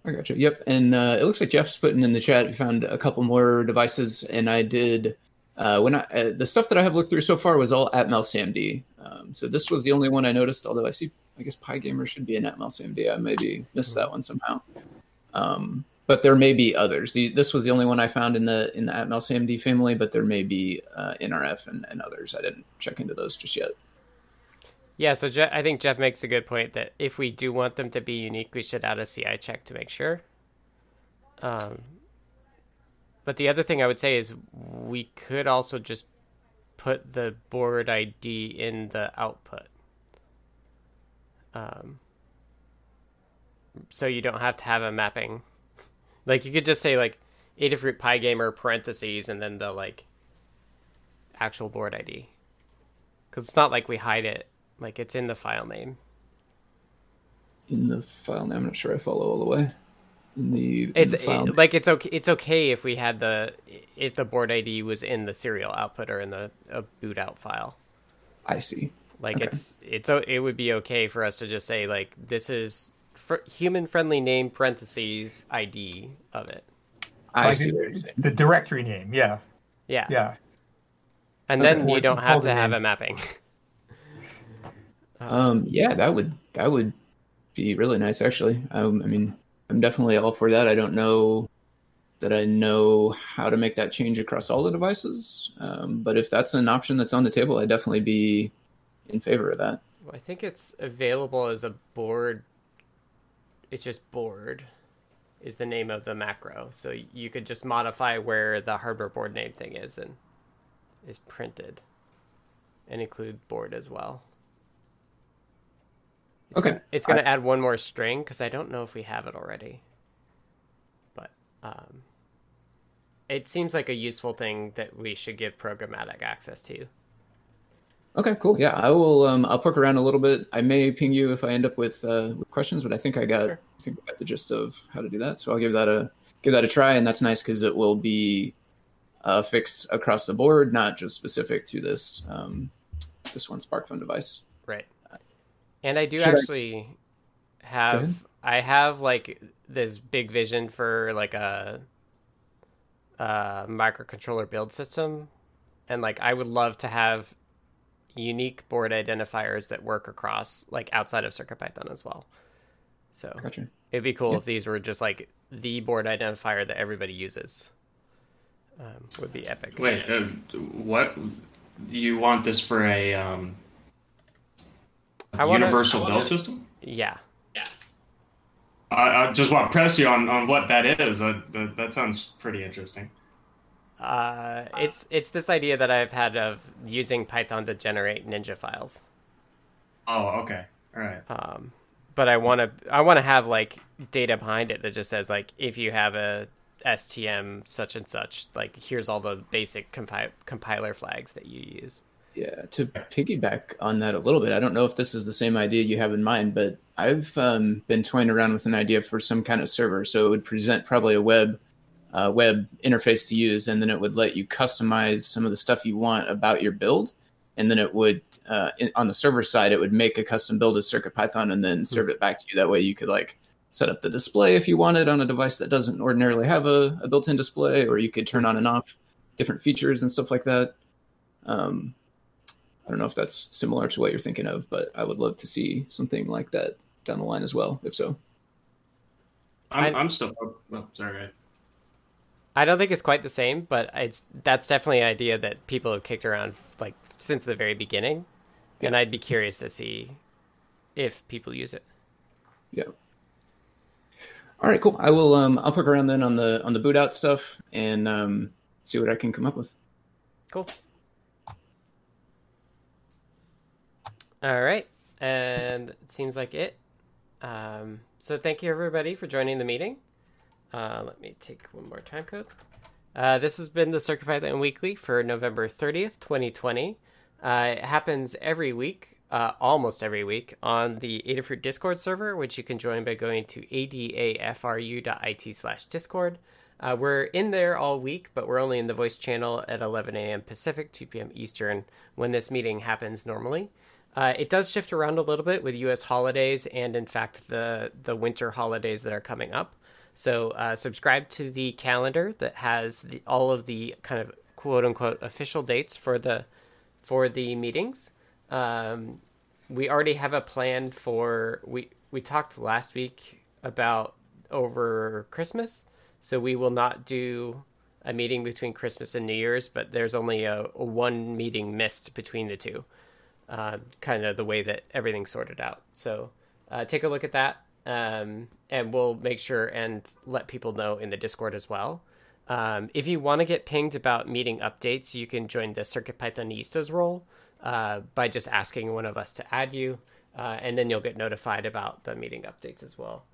I got you. Yep, and uh, it looks like Jeff's putting in the chat. We found a couple more devices, and I did. Uh, when I uh, the stuff that I have looked through so far was all Atmel SAMD. Um, so this was the only one I noticed. Although I see, I guess PyGamer should be an Atmel SAMD. I maybe missed that one somehow. Um, but there may be others. The, this was the only one I found in the in the Atmel SAMD family, but there may be uh, NRF and, and others. I didn't check into those just yet. Yeah, so Je- I think Jeff makes a good point that if we do want them to be unique, we should add a CI check to make sure. Um, but the other thing I would say is we could also just put the board ID in the output. Um, so you don't have to have a mapping. Like you could just say like Adafruit PyGamer parentheses and then the like actual board ID. Because it's not like we hide it. Like it's in the file name. In the file name, I'm not sure I follow all the way. In the in It's the file it- like it's okay. It's okay if we had the if the board ID was in the serial output or in the a boot out file. I see. Like Okay. it's it's o- it would be okay for us to just say like this is fr- human friendly name parentheses ID of it. I Like see the- what you're saying. The directory name, yeah, Yeah. yeah. And Okay. then you don't have to have name. a mapping. Um, yeah, that would that would be really nice, actually. Um, I mean, I'm definitely all for that. I don't know that I know how to make that change across all the devices, um, but if that's an option that's on the table, I'd definitely be in favor of that. Well, I think it's available as a board. It's just board is the name of the macro. So you could just modify where the hardware board name thing is and is printed and include board as well. It's Okay. Gonna, it's going to add one more string because I don't know if we have it already. But um, it seems like a useful thing that we should give programmatic access to. Okay, cool. Yeah, I will. Um, I'll poke around a little bit. I may ping you if I end up with uh, with questions, but I think I got. Sure. I think I got the gist of how to do that. So I'll give that a give that a try, and that's nice because it will be a fix across the board, not just specific to this um, this one SparkFun device. Right. And I do Should actually ahead. have I have like this big vision for like a, a microcontroller build system and like I would love to have unique board identifiers that work across like outside of CircuitPython as well. So Gotcha. it'd be cool Yeah. if these were just like the board identifier that everybody uses. Um, would be epic. Wait, uh, what? You want this for a um, I wanna- universal I wanna- build system? Yeah. I, I just want to press you on, on what that is. Uh, that, that sounds pretty interesting. Uh, it's it's this idea that I've had of using Python to generate Ninja files. Oh, okay. All right. Um, but I want to I want to have like data behind it that just says like if you have a STM such and such, like here's all the basic compi- compiler flags that you use. Yeah, to piggyback on that a little bit, I don't know if this is the same idea you have in mind, but I've um, been toying around with an idea for some kind of server. So it would present probably a web uh, web interface to use, and then it would let you customize some of the stuff you want about your build. And then it would, uh, in, on the server side, it would make a custom build of CircuitPython and then serve it back to you. That way, you could like set up the display if you wanted on a device that doesn't ordinarily have a, a built-in display, or you could turn on and off different features and stuff like that. Um, I don't know if that's similar to what you're thinking of, but I would love to see something like that down the line as well. If so, I'm, I- I'm still. Oh, sorry. I don't think it's quite the same, but it's that's definitely an idea that people have kicked around like since the very beginning, and I'd be curious to see if people use it. yeah. All right, cool. I will. Um, I'll poke around then on the on the boot out stuff and um, see what I can come up with. Cool. All right, and it seems like it. Um, so thank you everybody for joining the meeting. Uh, let me take one more time code. Uh, this has been the CircuitPython Weekly for November 30th, 2020. Uh, it happens every week, uh, almost every week, on the Adafruit Discord server, which you can join by going to adafru.it slash discord. Uh, we're in there all week, but we're only in the voice channel at 11 a.m. Pacific, 2 p.m. Eastern, when this meeting happens normally. Uh, it does shift around a little bit with U.S. holidays and, in fact, the the winter holidays that are coming up. So uh, subscribe to the calendar that has the, all of the kind of quote unquote official dates for the for the meetings. Um, we already have a plan for we we talked last week about over Christmas, so we will not do a meeting between Christmas and New Year's, but there's only a, a one meeting missed between the two. uh, kind of the way that everything's sorted out. So uh, take a look at that, um, and we'll make sure and let people know in the Discord as well. Um, if you want to get pinged about meeting updates, you can join the CircuitPythonistas role uh, by just asking one of us to add you, uh, and then you'll get notified about the meeting updates as well.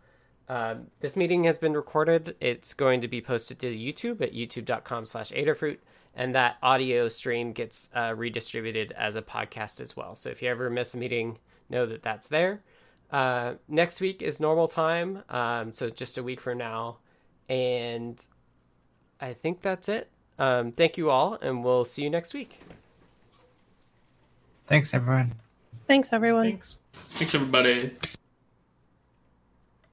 Um, this meeting has been recorded. It's going to be posted to YouTube at youtube.com slash Adafruit, and that audio stream gets uh, redistributed as a podcast as well. So if you ever miss a meeting, know that that's there. Uh, next week is normal time, um, so just a week from now. And I think that's it. Um, thank you all, and we'll see you next week. Thanks, everyone. Thanks, everyone. Thanks. Thanks, everybody.